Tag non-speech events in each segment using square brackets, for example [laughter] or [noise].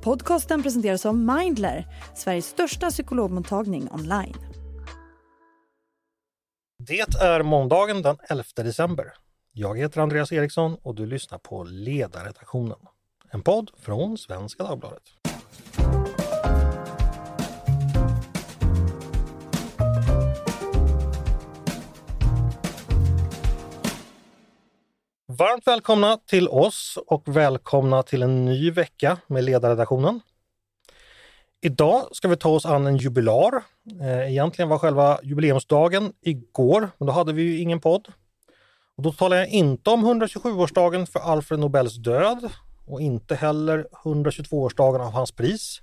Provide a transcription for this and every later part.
Podcasten presenteras av Mindler, Sveriges största psykologmottagning online. Det är måndagen den 11 december. Jag heter Andreas Eriksson och du lyssnar på Ledarredaktionen. En podd från Svenska Dagbladet. Varmt välkomna till oss och välkomna till en ny vecka med Ledarredaktionen. Idag ska vi ta oss an en jubilar. Eh, egentligen var själva jubileumsdagen igår, men då hade vi ju ingen podd. Och då talar jag inte om 127-årsdagen för Alfred Nobels död och inte heller 122-årsdagen av hans pris.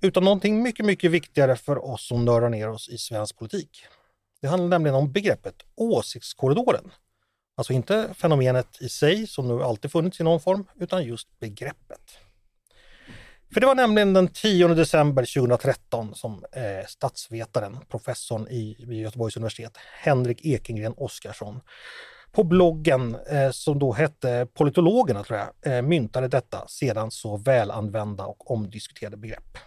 Utan någonting mycket, mycket viktigare för oss som nördar ner oss i svensk politik. Det handlar nämligen om begreppet åsiktskorridoren. Alltså inte fenomenet i sig som nu alltid funnits i någon form, utan just begreppet. För det var nämligen den 10 december 2013 som eh, statsvetaren, professorn i, vid Göteborgs universitet, Henrik Ekengren Oskarsson, på bloggen eh, som då hette Politologerna, tror jag, eh, myntade detta sedan så välanvända och omdiskuterade begrepp.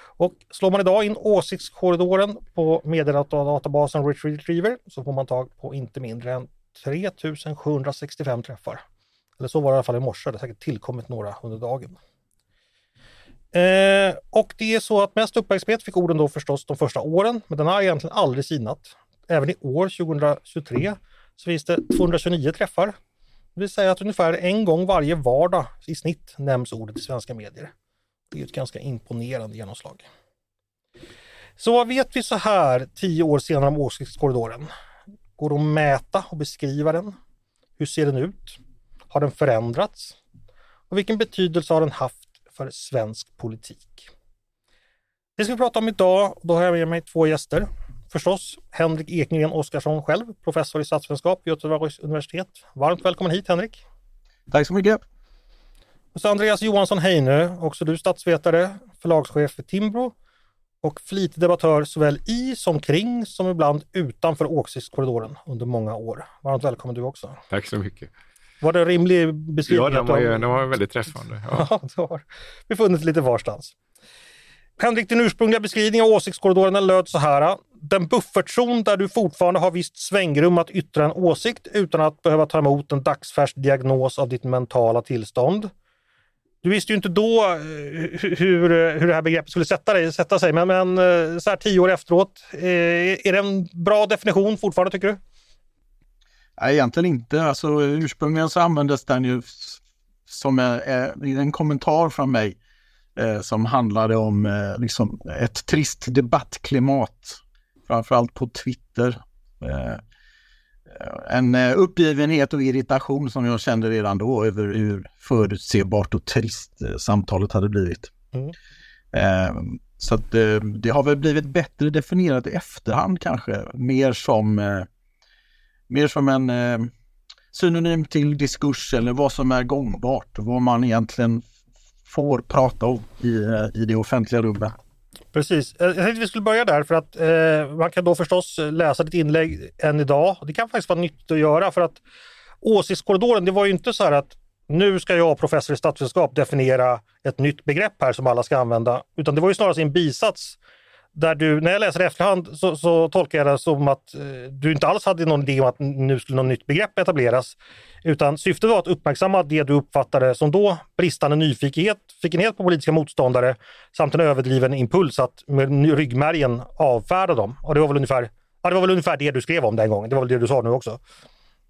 Och slår man idag in åsiktskorridoren på meddelandedatabasen Retriever så får man tag på inte mindre än 3765 träffar. Eller så var det i alla fall i morse, det har säkert tillkommit några under dagen. Eh, och det är så att mest uppmärksamhet fick orden då förstås de första åren, men den har egentligen aldrig sinat. Även i år, 2023, så finns det 229 träffar. Det vill säga att ungefär en gång varje vardag i snitt nämns ordet i svenska medier. Det är ett ganska imponerande genomslag. Så vad vet vi så här tio år senare om åsiktskorridoren? Går det att mäta och beskriva den? Hur ser den ut? Har den förändrats? Och vilken betydelse har den haft för svensk politik? Det ska vi prata om idag och då har jag med mig två gäster. Förstås Henrik Ekengren Oskarsson själv, professor i statsvetenskap vid Göteborgs universitet. Varmt välkommen hit Henrik! Tack så mycket! Och så Andreas Johansson Heinö, också du statsvetare, förlagschef för Timbro och flitig debattör såväl i som kring som ibland utanför åsiktskorridoren under många år. Varmt välkommen du också. Tack så mycket. Var det en rimlig beskrivning? Ja, den var, ju, den var väldigt träffande. Ja, [laughs] ja du har befunnit lite varstans. Henrik, din ursprungliga beskrivning av åsiktskorridoren löd så här. Den buffertzon där du fortfarande har visst svängrum att yttra en åsikt utan att behöva ta emot en dagsfärsk diagnos av ditt mentala tillstånd. Du visste ju inte då eh, hur, hur det här begreppet skulle sätta, dig, sätta sig, men, men eh, så här tio år efteråt, eh, är det en bra definition fortfarande tycker du? Nej, egentligen inte. Alltså, ursprungligen så användes den ju som en kommentar från mig eh, som handlade om eh, liksom ett trist debattklimat, framförallt på Twitter. Eh, en uppgivenhet och irritation som jag kände redan då över hur förutsebart och trist samtalet hade blivit. Mm. Så att det har väl blivit bättre definierat i efterhand kanske, mer som mer som en eh, synonym till diskurs eller vad som är gångbart, vad man egentligen får prata om i, eh, i det offentliga rummet. Precis. Eh, jag tänkte att vi skulle börja där för att eh, man kan då förstås läsa ditt inlägg än idag. Det kan faktiskt vara nyttigt att göra för att åsiktskorridoren, det var ju inte så här att nu ska jag, professor i statsvetenskap, definiera ett nytt begrepp här som alla ska använda. Utan det var ju snarare en bisats där du, när jag läser i efterhand så, så tolkar jag det som att eh, du inte alls hade någon idé om att nu skulle något nytt begrepp etableras. Utan syftet var att uppmärksamma det du uppfattade som då bristande nyfikenhet på politiska motståndare samt en överdriven impuls att med ryggmärgen avfärda dem. Och det var väl ungefär, ja, det var väl ungefär det du skrev om den gången. Det var väl det du sa nu också.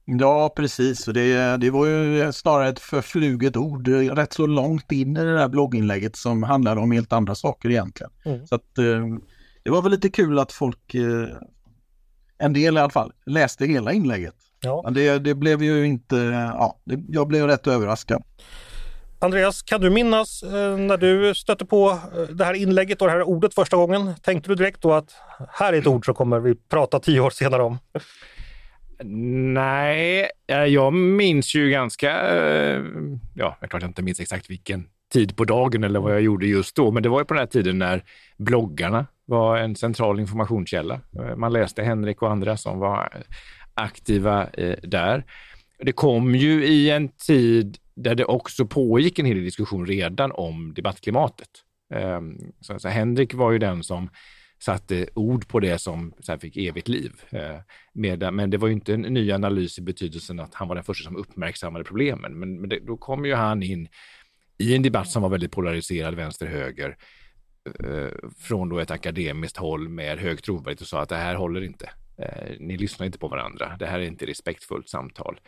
Ja, precis. Det, det var ju snarare ett förfluget ord rätt så långt in i det där blogginlägget som handlade om helt andra saker egentligen. Mm. Så att, eh, det var väl lite kul att folk, eh, en del i alla fall, läste hela inlägget. Ja. Men det, det blev ju inte, ja, det, jag blev rätt överraskad. Andreas, kan du minnas eh, när du stötte på det här inlägget och det här ordet första gången? Tänkte du direkt då att här är ett ord som kommer vi prata tio år senare om? Nej, eh, jag minns ju ganska, eh, ja, jag klart jag inte minns exakt vilken tid på dagen eller vad jag gjorde just då, men det var ju på den här tiden när bloggarna var en central informationskälla. Eh, man läste Henrik och andra som var aktiva där. Det kom ju i en tid där det också pågick en hel del diskussion redan om debattklimatet. Ehm, så Henrik var ju den som satte ord på det som sen fick evigt liv. Eh, med, men det var ju inte en ny analys i betydelsen att han var den första som uppmärksammade problemen. Men, men det, då kom ju han in i en debatt som var väldigt polariserad vänster-höger eh, från då ett akademiskt håll med hög trovärdighet och sa att det här håller inte. Eh, ni lyssnar inte på varandra. Det här är inte respektfullt samtal.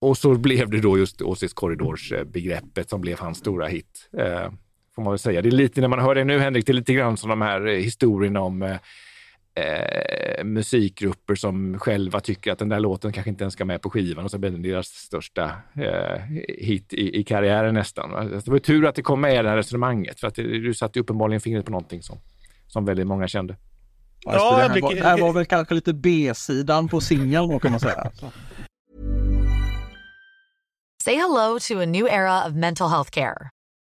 Och så blev det då just åsiktskorridorsbegreppet som blev hans stora hit. Får man väl säga. Det är lite, när man hör det nu Henrik, det är lite grann som de här eh, historierna om eh, eh, musikgrupper som själva tycker att den där låten kanske inte ens ska med på skivan och så blir den deras största eh, hit i, i, karriären nästan. Alltså, det var tur att det kom med i det här resonemanget för att det, du satte uppenbarligen fingret på någonting som, som väldigt många kände. Ja, det, här var, det här var väl kanske lite B-sidan på singeln kan man säga. [laughs] Say hello to a new era of mental health care.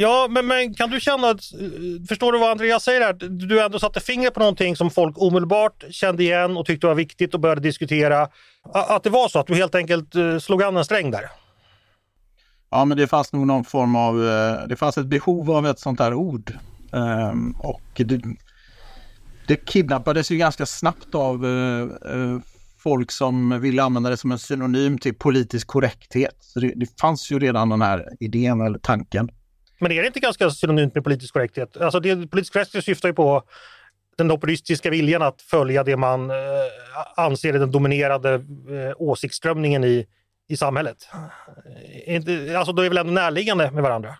Ja, men, men kan du känna, eh, förstår du vad Andreas säger här? Du ändå satte fingret på någonting som folk omedelbart kände igen och tyckte var viktigt och började diskutera. Att det var så, att du helt enkelt eh, slog an en sträng där? Ja, men det fanns nog någon form av, eh, det fanns ett behov av ett sånt här ord. Ehm, och det, det kidnappades ju ganska snabbt av folk som ville använda det som en synonym till politisk korrekthet. Så det, det fanns ju redan den här idén eller tanken. Men är det inte ganska synonymt med politisk korrekthet? Alltså det, politisk korrekthet syftar ju på den populistiska viljan att följa det man eh, anser är den dominerande eh, åsiktsströmningen i, i samhället. Eh, alltså då är väl ändå närliggande med varandra?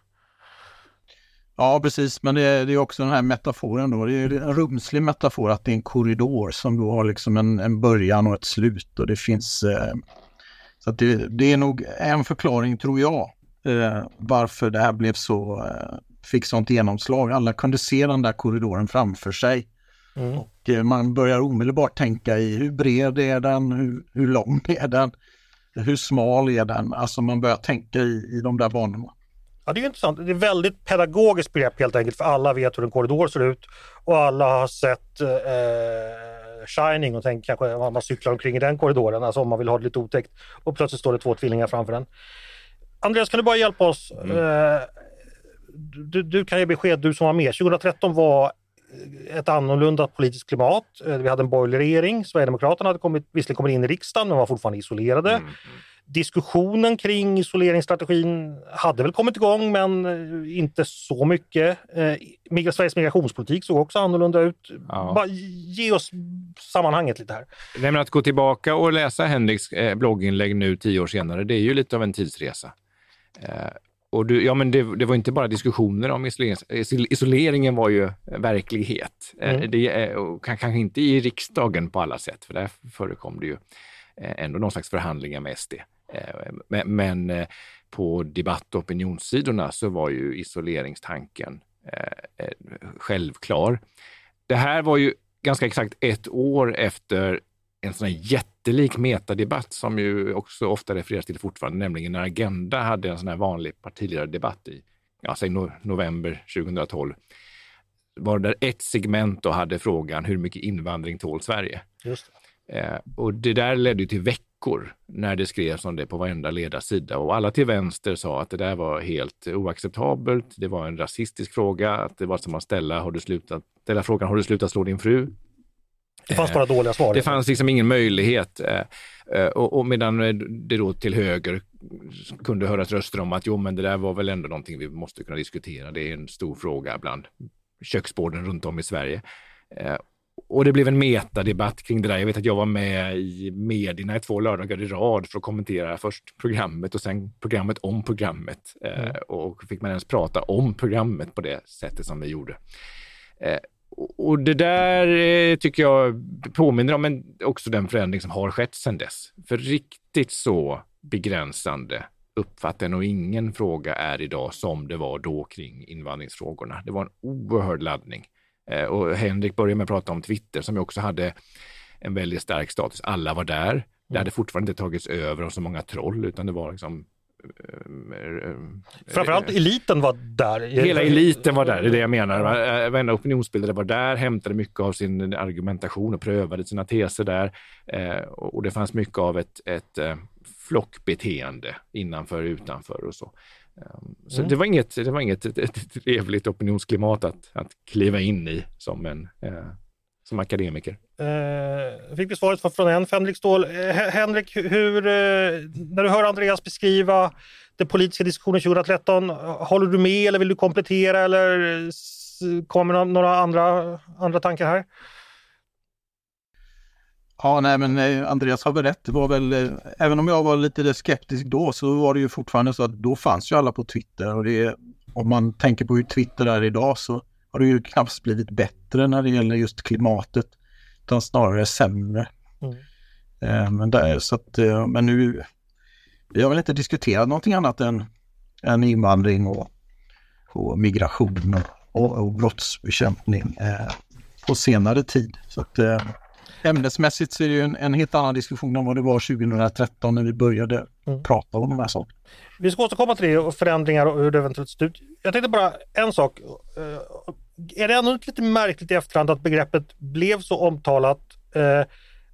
Ja, precis, men det är, det är också den här metaforen då. Det är en rumslig metafor att det är en korridor som då har liksom en, en början och ett slut och det finns... Eh, så att det, det är nog en förklaring, tror jag, eh, varför det här blev så, eh, fick sånt genomslag. Alla kunde se den där korridoren framför sig. Mm. Och eh, man börjar omedelbart tänka i hur bred är den, hur, hur lång [laughs] är den, hur smal är den? Alltså man börjar tänka i, i de där banorna. Ja, det är intressant. Det är väldigt pedagogiskt begrepp helt enkelt för alla vet hur en korridor ser ut och alla har sett eh, Shining och tänker kanske att man cyklar omkring i den korridoren, alltså om man vill ha det lite otäckt. Och plötsligt står det två tvillingar framför den. Andreas, kan du bara hjälpa oss? Mm. Eh, du, du, kan ge besked, du som var med. 2013 var ett annorlunda politiskt klimat. Eh, vi hade en borgerlig regering. Sverigedemokraterna hade kommit, visserligen kommit in i riksdagen men var fortfarande isolerade. Mm. Diskussionen kring isoleringsstrategin hade väl kommit igång men eh, inte så mycket. Sveriges migrationspolitik såg också annorlunda ut. Ja. Bara ge oss sammanhanget lite här. Nej, att gå tillbaka och läsa Henriks blogginlägg nu tio år senare, det är ju lite av en tidsresa. Eh, och du, ja, men det, det, var inte bara diskussioner om isolering. Isoleringen var ju verklighet. Eh, mm. Det kanske inte i riksdagen på alla sätt, för där förekom det ju eh, ändå någon slags förhandlingar med SD. Men, men på debatt och opinionssidorna så var ju isoleringstanken självklar. Det här var ju ganska exakt ett år efter en sån här jättelik metadebatt som ju också ofta refereras till fortfarande, nämligen när Agenda hade en sån här vanlig partiledardebatt i, ja, säg no november 2012. Var där ett segment då hade frågan hur mycket invandring tål Sverige? Just det. Eh, och det där ledde till veckor när det skrevs om det på varenda ledarsida och alla till vänster sa att det där var helt oacceptabelt. Det var en rasistisk fråga, att det var som att ställa, har du slutat, ställa frågan har du slutat slå din fru? Det fanns bara dåliga svar. Det fanns liksom ingen möjlighet. Eh, eh, och, och medan det då till höger kunde höras röster om att jo, men det där var väl ändå någonting vi måste kunna diskutera. Det är en stor fråga bland köksborden runt om i Sverige. Eh, och det blev en metadebatt kring det där. Jag vet att jag var med i medierna i två lördagar i rad för att kommentera först programmet och sen programmet om programmet. Eh, mm. och fick man ens prata om programmet på det sättet som vi gjorde. Och det där eh, tycker jag påminner om en, också den förändring som har skett sedan dess. För riktigt så begränsande uppfattar nog ingen fråga är idag som det var då kring invandringsfrågorna. Det var en oerhörd laddning. Eh, och Henrik började med att prata om Twitter som ju också hade en väldigt stark status. Alla var där. Det mm. hade fortfarande inte tagits över av så många troll, utan det var liksom Framförallt eliten var där. Hela eliten var där, det är det jag menar. Varenda opinionsbildare var där, hämtade mycket av sin argumentation och prövade sina teser där. Och det fanns mycket av ett, ett flockbeteende innanför och utanför och så. Ehm, så mm. det var inget, det var inget ett, ett trevligt opinionsklimat att, att kliva in i som, en, eh, som akademiker. Eh, fick vi svaret från en, Henrik Ståhl. Eh, Henrik, hur, eh, när du hör Andreas beskriva den politiska diskussionen 2013, håller du med eller vill du komplettera eller kommer några andra, andra tankar här? Ja, nej men eh, Andreas har väl rätt. Det var väl, även om jag var lite skeptisk då så var det ju fortfarande så att då fanns ju alla på Twitter och det om man tänker på hur Twitter är idag så har det ju knappt blivit bättre när det gäller just klimatet utan snarare sämre. Mm. Eh, men, där, så att, men nu, vi har väl inte diskuterat någonting annat än, än invandring och, och migration och, och brottsbekämpning eh, på senare tid. Så att, ämnesmässigt så är det ju en, en, helt annan diskussion än vad det var 2013 när vi började mm. prata om de här sakerna. Vi ska återkomma till det och förändringar och hur det eventuellt ser ut. Jag tänkte bara en sak. Eh, är det ändå inte lite märkligt i efterhand att begreppet blev så omtalat? Eh, I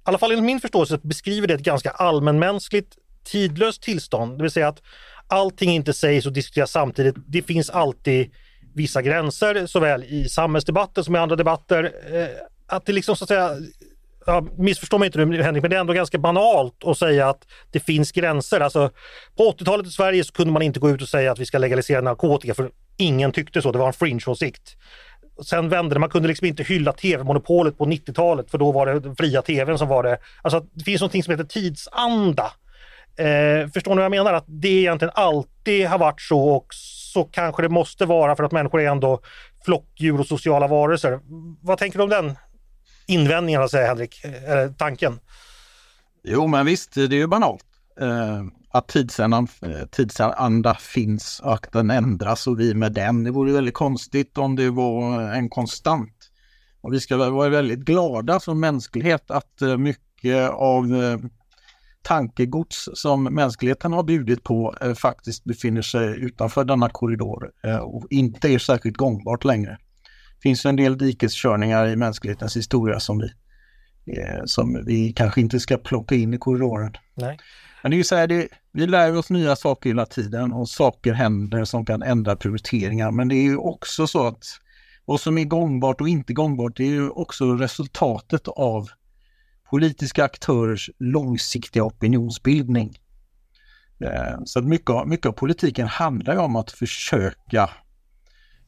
alla fall enligt min förståelse beskriver det ett ganska allmänmänskligt tidlöst tillstånd, det vill säga att allting inte sägs och diskuteras samtidigt. Det finns alltid vissa gränser såväl i samhällsdebatten som i andra debatter. Eh, att det liksom så att säga ja, missförstå mig inte nu Henrik, men det är ändå ganska banalt att säga att det finns gränser. Alltså, på 80-talet i Sverige så kunde man inte gå ut och säga att vi ska legalisera narkotika för ingen tyckte så, det var en fringe-åsikt. Sen vände det, man kunde liksom inte hylla tv-monopolet på 90-talet för då var det den fria tvn som var det. Alltså det finns någonting som heter tidsanda. Eh, förstår ni vad jag menar? Att det egentligen alltid har varit så och så kanske det måste vara för att människor är ändå flockdjur och sociala varelser. Vad tänker du om den invändningarna, säger Henrik, eh, eller tanken. Jo, men visst, det är ju banalt. Eh, att tidsanda, eh, tidsanda finns och att den ändras och vi med den. Det vore väldigt konstigt om det var en konstant. Och vi ska vara väldigt glada som mänsklighet att eh, mycket av tankegods som mänskligheten har bjudit på eh, faktiskt befinner sig utanför denna korridor eh, och inte är särskilt gångbart längre finns en del dikeskörningar i mänsklighetens historia som vi, eh, som vi kanske inte ska plocka in i korridoren. Nej. Men det är ju så här, det, vi lär oss nya saker hela tiden och saker händer som kan ändra prioriteringar. Men det är ju också så att vad som är gångbart och inte gångbart, det är ju också resultatet av politiska aktörers långsiktiga opinionsbildning. Eh, så att mycket, mycket av politiken handlar om att försöka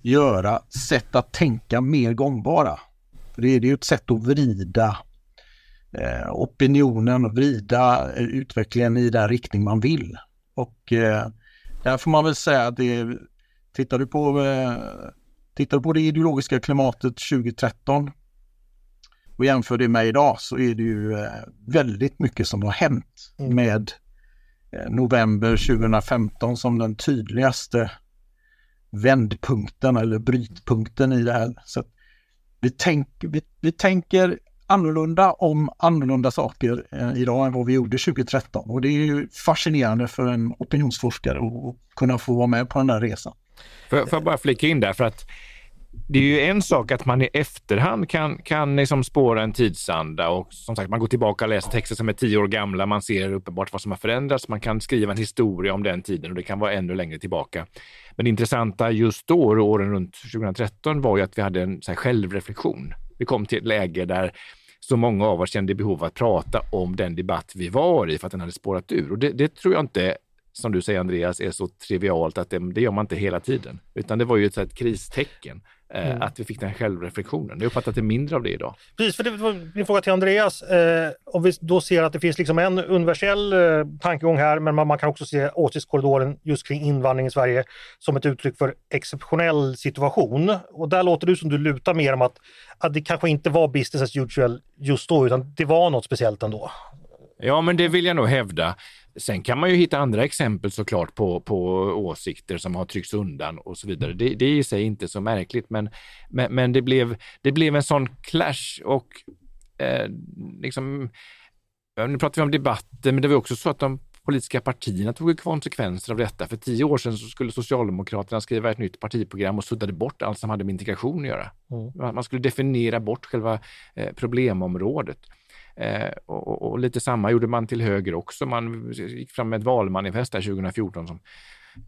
göra sätt att tänka mer gångbara. För det är ju ett sätt att vrida eh, opinionen och vrida eh, utvecklingen i den riktning man vill. Och eh, där får man väl säga att det, tittar du på, eh, tittar du på det ideologiska klimatet 2013 och jämför det med idag så är det ju väldigt mycket som har hänt mm. med november 2015 som den tydligaste vändpunkten eller brytpunkten i det här. Så vi, tänk, vi, vi tänker annorlunda om annorlunda saker eh, idag än vad vi gjorde 2013 och det är ju fascinerande för en opinionsforskare att kunna få vara med på den där resan. Får jag bara flika in där för att det är ju en sak att man i efterhand kan, kan liksom spåra en tidsanda och som sagt, man går tillbaka och läser texter som är tio år gamla. Man ser uppenbart vad som har förändrats. Man kan skriva en historia om den tiden och det kan vara ännu längre tillbaka. Men det intressanta just då, åren runt 2013, var ju att vi hade en så här, självreflektion. Vi kom till ett läge där så många av oss kände behov av att prata om den debatt vi var i för att den hade spårat ur. Och det, det tror jag inte som du säger Andreas, är så trivialt att det, det gör man inte hela tiden. Utan det var ju ett, ett kristecken mm. Att vi fick den här självreflektionen. Jag uppfattar att det är mindre av det idag. Precis, för det var min fråga till Andreas. Eh, om vi då ser att det finns liksom en universell eh, tankegång här, men man, man, kan också se åsiktskorridoren just kring invandring i Sverige som ett uttryck för exceptionell situation. Och där låter du som du lutar mer om att, att det kanske inte var business as usual just då, utan det var något speciellt ändå. Ja, men det vill jag nog hävda. Sen kan man ju hitta andra exempel såklart på, på åsikter som har tryckts undan och så vidare. Det, det är i sig inte så märkligt, men, men, men, det, blev, det blev en sån clash och eh, liksom, nu pratar vi om debatten, men det var också så att de politiska partierna tog konsekvenser av detta. För tio år sedan skulle Socialdemokraterna skriva ett nytt partiprogram och suddade bort allt som hade med integration att göra. Mm. Man skulle definiera bort själva eh, problemområdet. Eh, och, och, lite samma gjorde man till höger också. Man gick fram med ett valmanifest där 2014 som,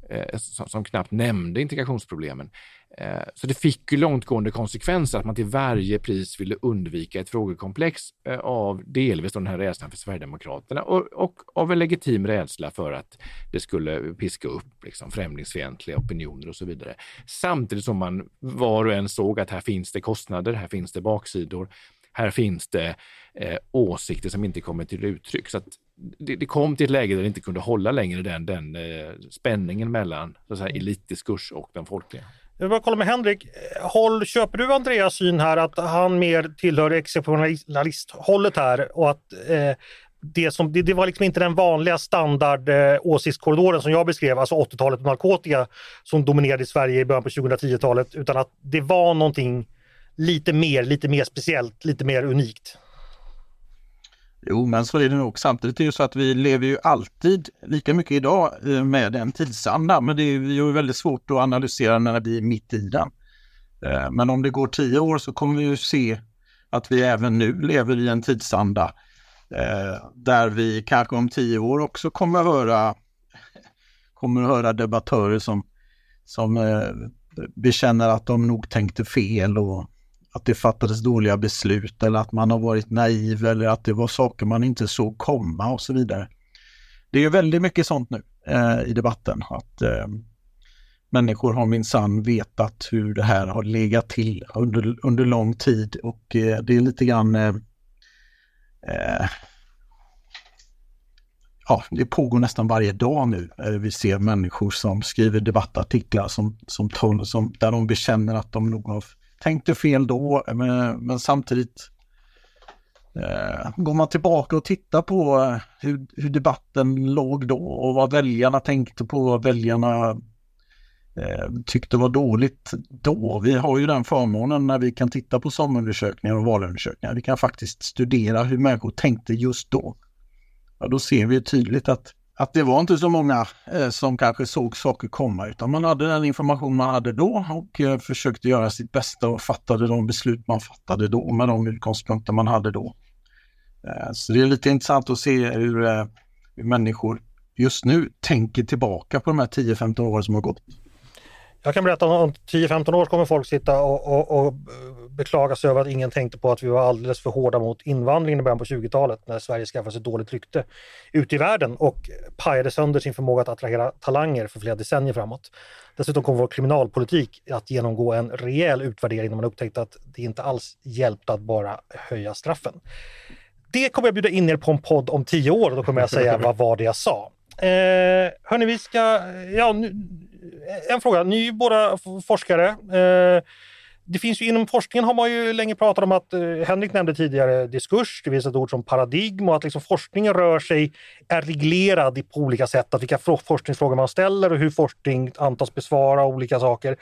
eh, som, som, knappt nämnde integrationsproblemen. Eh, så det fick ju långtgående konsekvenser att man till varje pris ville undvika ett frågekomplex eh, av delvis den här rädslan för Sverigedemokraterna och, och, av en legitim rädsla för att det skulle piska upp liksom, främlingsfientliga opinioner och så vidare. Samtidigt som man var och en såg att här finns det kostnader, här finns det baksidor här finns det eh, åsikter som inte kommer till uttryck. Så det, det, kom till ett läge där det inte kunde hålla längre den, den eh, spänningen mellan så att säga, elitdiskurs och den folkliga. Jag vill bara kolla med Henrik. Håll, köper du Andreas syn här att han mer tillhör exceptionalisthållet här och att eh, det, som, det, det, var liksom inte den vanliga standard eh, åsiktskorridoren som jag beskrev, alltså 80-talet och narkotika som dominerade i Sverige i början på 2010-talet, utan att det var någonting lite mer, lite mer speciellt, lite mer unikt. Jo, men så är det nog. Samtidigt är det så att vi lever ju alltid lika mycket idag eh, med en tidsanda, men det är ju väldigt svårt att analysera när vi är mitt i den. Eh, men om det går tio år så kommer vi ju se att vi även nu lever i en tidsanda eh, där vi kanske om tio år också kommer att höra, kommer att höra debattörer som, som bekänner att de nog tänkte fel och att det fattades dåliga beslut eller att man har varit naiv eller att det var saker man inte såg komma och så vidare. Det är väldigt mycket sånt nu eh, i debatten. Att eh, Människor har minsann vetat hur det här har legat till under, under lång tid och eh, det är lite grann eh, eh ja, det pågår nästan varje dag nu. Eh, vi ser människor som skriver debattartiklar som, som, som, där de bekänner att de nog har tänkte fel då, men, men samtidigt eh, går man tillbaka och tittar på eh, hur, hur, debatten låg då och vad väljarna tänkte på, vad väljarna eh, tyckte var dåligt då. Vi har ju den förmånen när vi kan titta på SOM-undersökningar och valundersökningar. Vi kan faktiskt studera hur människor tänkte just då. Ja, då ser vi tydligt att att det var inte så många eh, som kanske såg saker komma utan man hade den information man hade då och eh, försökte göra sitt bästa och fattade de beslut man fattade då med de utgångspunkter man hade då. Eh, så det är lite intressant att se hur, hur människor just nu tänker tillbaka på de här 10-15 åren som har gått. Jag kan berätta om 10-15 år kommer folk sitta och, och, och beklagar sig över att ingen tänkte på att vi var alldeles för hårda mot invandringen i början på 20-talet när Sverige skaffade sig dåligt rykte ute i världen och pajade sönder sin förmåga att attrahera talanger för flera decennier framåt. Dessutom kommer vår kriminalpolitik att genomgå en rejäl utvärdering när man upptäckte att det inte alls hjälpte att bara höja straffen. Det kommer jag bjuda in er på en podd om tio år och då kommer jag säga vad var det jag sa. Eh, hörni, vi ska... Ja, nu, en fråga. Ni är ju båda forskare. Eh, det finns ju inom forskningen har man ju länge pratat om att, eh, Henrik nämnde tidigare diskurs, det finns ett ord som paradigm och att liksom forskningen rör sig, är reglerad på olika sätt, att vilka forskningsfrågor man ställer och hur forskning antas besvara olika saker.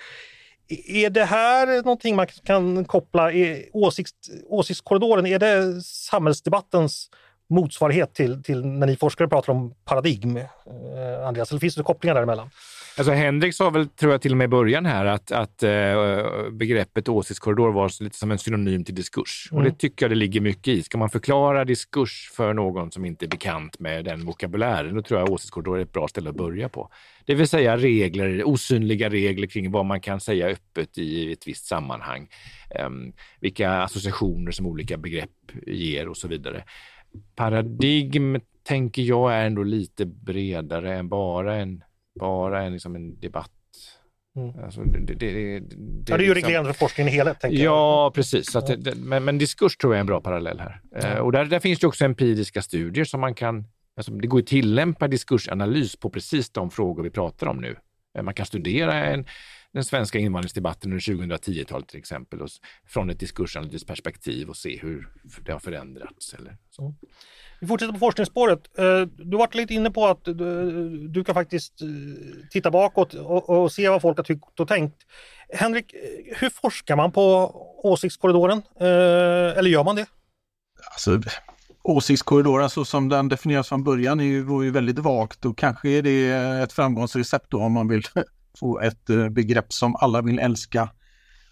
Är det här någonting man kan koppla, åsikt, åsiktskorridoren, är det samhällsdebattens motsvarighet till, till när ni forskare pratar om paradigm, eh, Andreas? Eller finns det kopplingar däremellan? Alltså Henrik sa väl, tror jag till och med i början här, att, att äh, begreppet åsiktskorridor var lite som en synonym till diskurs. Mm. Och det mm. tycker jag det ligger mycket i. Ska man förklara diskurs för någon som inte är bekant med den vokabulären, då tror jag åsiktskorridor är ett bra ställe att börja på. Det vill säga regler, osynliga regler kring vad man kan säga öppet i ett visst sammanhang. Um, vilka associationer som olika begrepp ger och så vidare. Paradigm tänker jag är ändå lite bredare än bara en bara en, liksom en debatt Mm. Alltså, det, det, det, det, ja, det är ju liksom- reglerande för forskningen i helhet. Tänker jag. Ja, precis. Så att det, men, men diskurs tror jag är en bra parallell här. Eh, och där, där finns det också empiriska studier som man kan... Alltså, det går att tillämpa diskursanalys på precis de frågor vi pratar om nu. Eh, man kan studera en, den svenska invandringsdebatten under 2010-talet till exempel och, från ett diskursanalyskt perspektiv och se hur det har förändrats. Eller så. Vi fortsätter på forskningsspåret. Eh, Du har varit lite inne på att du, du kan faktiskt eh, titta bakåt och, se vad folk har tyckt och tänkt. Henrik, eh, hur forskar man på åsiktskorridoren? Eh, Eller gör man det? Alltså, åsiktskorridoren så som den definieras från början är ju, var ju väldigt vagt och kanske är det ett framgångsrecept då om man vill och ett eh, begrepp som alla vill älska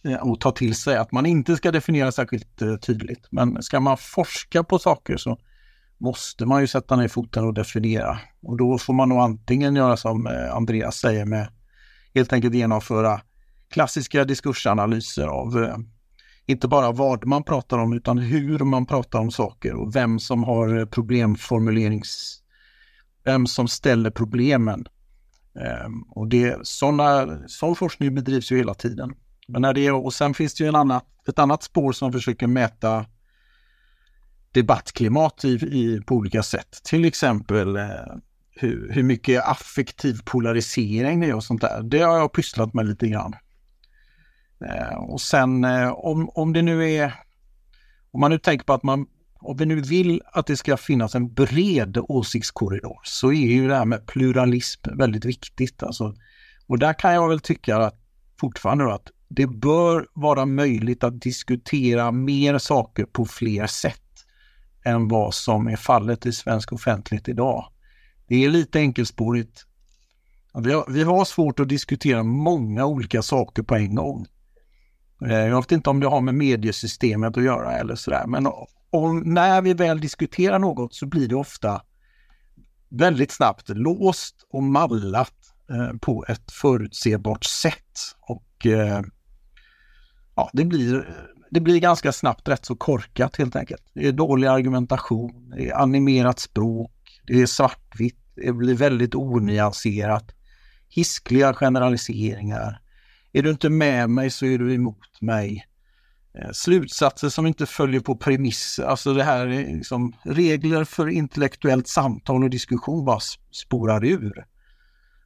eh, och ta till sig. Att man inte ska definiera särskilt eh, tydligt. Men ska man forska på saker så måste man ju sätta ner foten och definiera. Och då får man nog antingen göra som Andreas säger med helt enkelt genomföra klassiska diskursanalyser av inte bara vad man pratar om utan hur man pratar om saker och vem som har problemformulerings... Vem som ställer problemen. Ehm, och det, såna, sån forskning bedrivs ju hela tiden. Men när det och sen finns det ju en annan, ett annat spår som försöker mäta debattklimat i, i, på olika sätt. Till exempel eh, hur, hur mycket affektiv polarisering det är och sånt där. Det har jag pysslat med lite grann. Eh, och sen eh, om, om det nu är, om man nu tänker på att man, om vi nu vill att det ska finnas en bred åsiktskorridor så är ju det här med pluralism väldigt viktigt. Alltså, och där kan jag väl tycka att fortfarande då, att det bör vara möjligt att diskutera mer saker på fler sätt än vad som är fallet i svensk offentlighet idag. Det är lite enkelspårigt. Vi har, vi har svårt att diskutera många olika saker på en gång. Eh, jag vet inte om det har med mediesystemet att göra eller sådär, men om, när vi väl diskuterar något så blir det ofta väldigt snabbt låst och mallat eh, på ett förutsebart sätt. Och eh, ja, det blir, det blir ganska snabbt rätt så korkat helt enkelt. Det är dålig argumentation, det är animerat språk, det är svartvitt, det blir väldigt onyanserat, hiskliga generaliseringar. Är du inte med mig så är du emot mig. Eh, slutsatser som inte följer på premisser, alltså det här är liksom regler för intellektuellt samtal och diskussion bara spårar ur.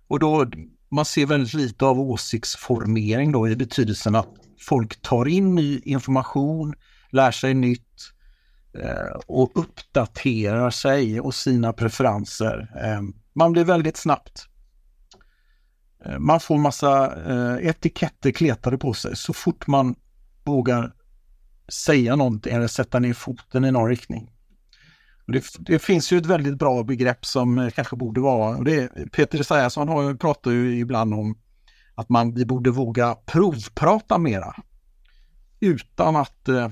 Och då, man ser väldigt lite av åsiktsformering då i betydelsen att folk tar in ny information, lär sig nytt eh, och uppdaterar sig och sina preferenser. Eh, man blir väldigt snabbt Eh, man får massa eh, etiketter kletade på sig så fort man vågar säga någonting eller sätta ner foten i någon riktning. Det, det finns ju ett väldigt bra begrepp som eh, kanske borde vara, och det är, Peter Esaiasson har pratar ju ibland om att man, vi borde våga provprata mera. Utan att, eh,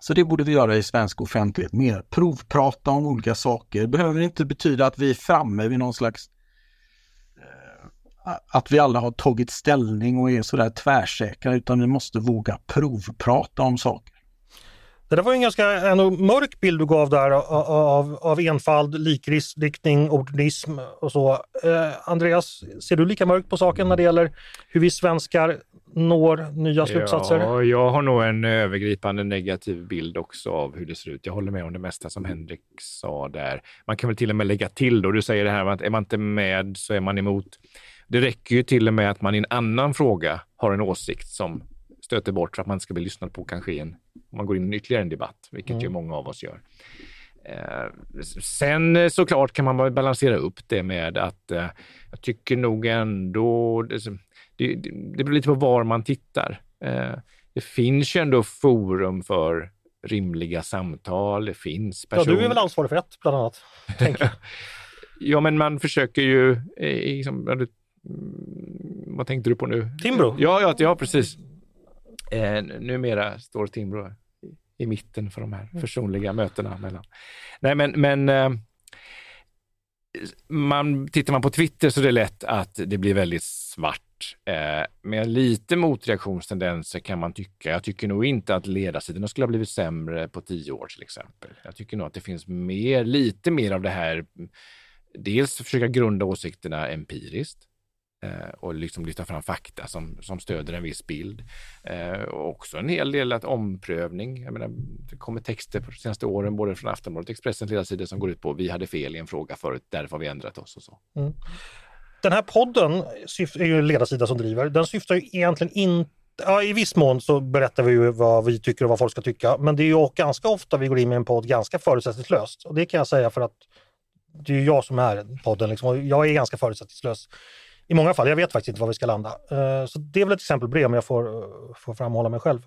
så det borde vi göra i svensk offentlighet mer. Provprata om olika saker. Det behöver inte betyda att vi är framme vid någon slags att vi alla har tagit ställning och är sådär tvärsäkra utan vi måste våga provprata om saker. Det där var ju en ganska ändå mörk bild du gav där av, av, enfald, likriktning, opportunism och så. Eh, Andreas, ser du lika mörkt på saken när det gäller hur vi svenskar når nya slutsatser? Ja, jag har nog en övergripande negativ bild också av hur det ser ut. Jag håller med om det mesta som Henrik sa där. Man kan väl till och med lägga till då, du säger det här med att är man inte med så är man emot. Det räcker ju till och med att man i en annan fråga har en åsikt som stöter bort för att man ska bli lyssnad på kanske en, om man går in i ytterligare en debatt, vilket ju många av oss gör. Eh, sen eh, såklart kan man balansera upp det med att eh, jag tycker nog ändå, det, det, det beror lite på var man tittar. Eh, det finns ju ändå forum för rimliga samtal, det finns Ja, personer. du är väl ansvarig för ett bland annat? [laughs] Ja, men man försöker ju... Liksom, ja, mm, vad tänkte du på nu? Timbro? Ja, ja, ja precis. Eh, numera står Timbro i, i mitten för de här försonliga mötena mellan... Nej, men, men eh, man, tittar man på Twitter så är det lätt att det blir väldigt svart. Eh, med lite motreaktionstendenser kan man tycka. Jag tycker nog inte att ledarsidorna skulle ha blivit sämre på tio år till exempel. Jag tycker nog att det finns mer, lite mer av det här dels försöka grunda åsikterna empiriskt. Eh, och liksom lyfta fram fakta som, som stöder en viss bild. Eh, och också en hel del att omprövning. Jag menar, det kommer texter på de senaste åren, både från Aftonbladet och Expressens ledarsida som går ut på vi hade fel i en fråga förut, därför har vi ändrat oss och så. Mm. Den här podden är ju en ledarsida som driver. Den syftar ju egentligen inte Ja, I viss mån så berättar vi ju vad vi tycker och vad folk ska tycka. Men det är ju ganska ofta vi går in med en podd ganska förutsättningslöst. Och det kan jag säga för att det är jag som är podden. Liksom. Jag är ganska förutsättningslös i många fall. Jag vet faktiskt inte var vi ska landa. Eh, så det är väl ett exempel på det om jag får, eh, får framhålla mig själv.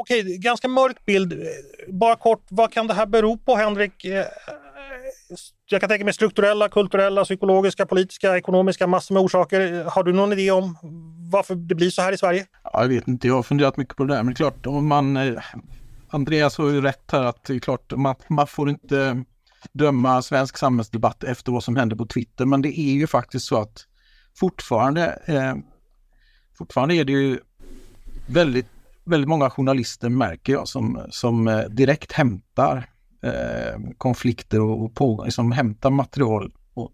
Okej, ganska mörk bild. Bara kort, vad kan det här bero på Henrik? Eh, eh, jag kan tänka mig strukturella, kulturella, psykologiska, politiska, ekonomiska, massor med orsaker. Har du någon idé om varför det blir så här i Sverige? Ja, jag vet inte, jag har funderat mycket på det där. Men klart, om man... Eh, Andreas har ju rätt här att det är klart, man, man får inte döma svensk samhällsdebatt efter vad som händer på Twitter. Men det är ju faktiskt så att fortfarande, eh, fortfarande är det ju väldigt väldigt många journalister märker jag som, som eh, direkt hämtar eh, konflikter och, och på, liksom hämtar material och,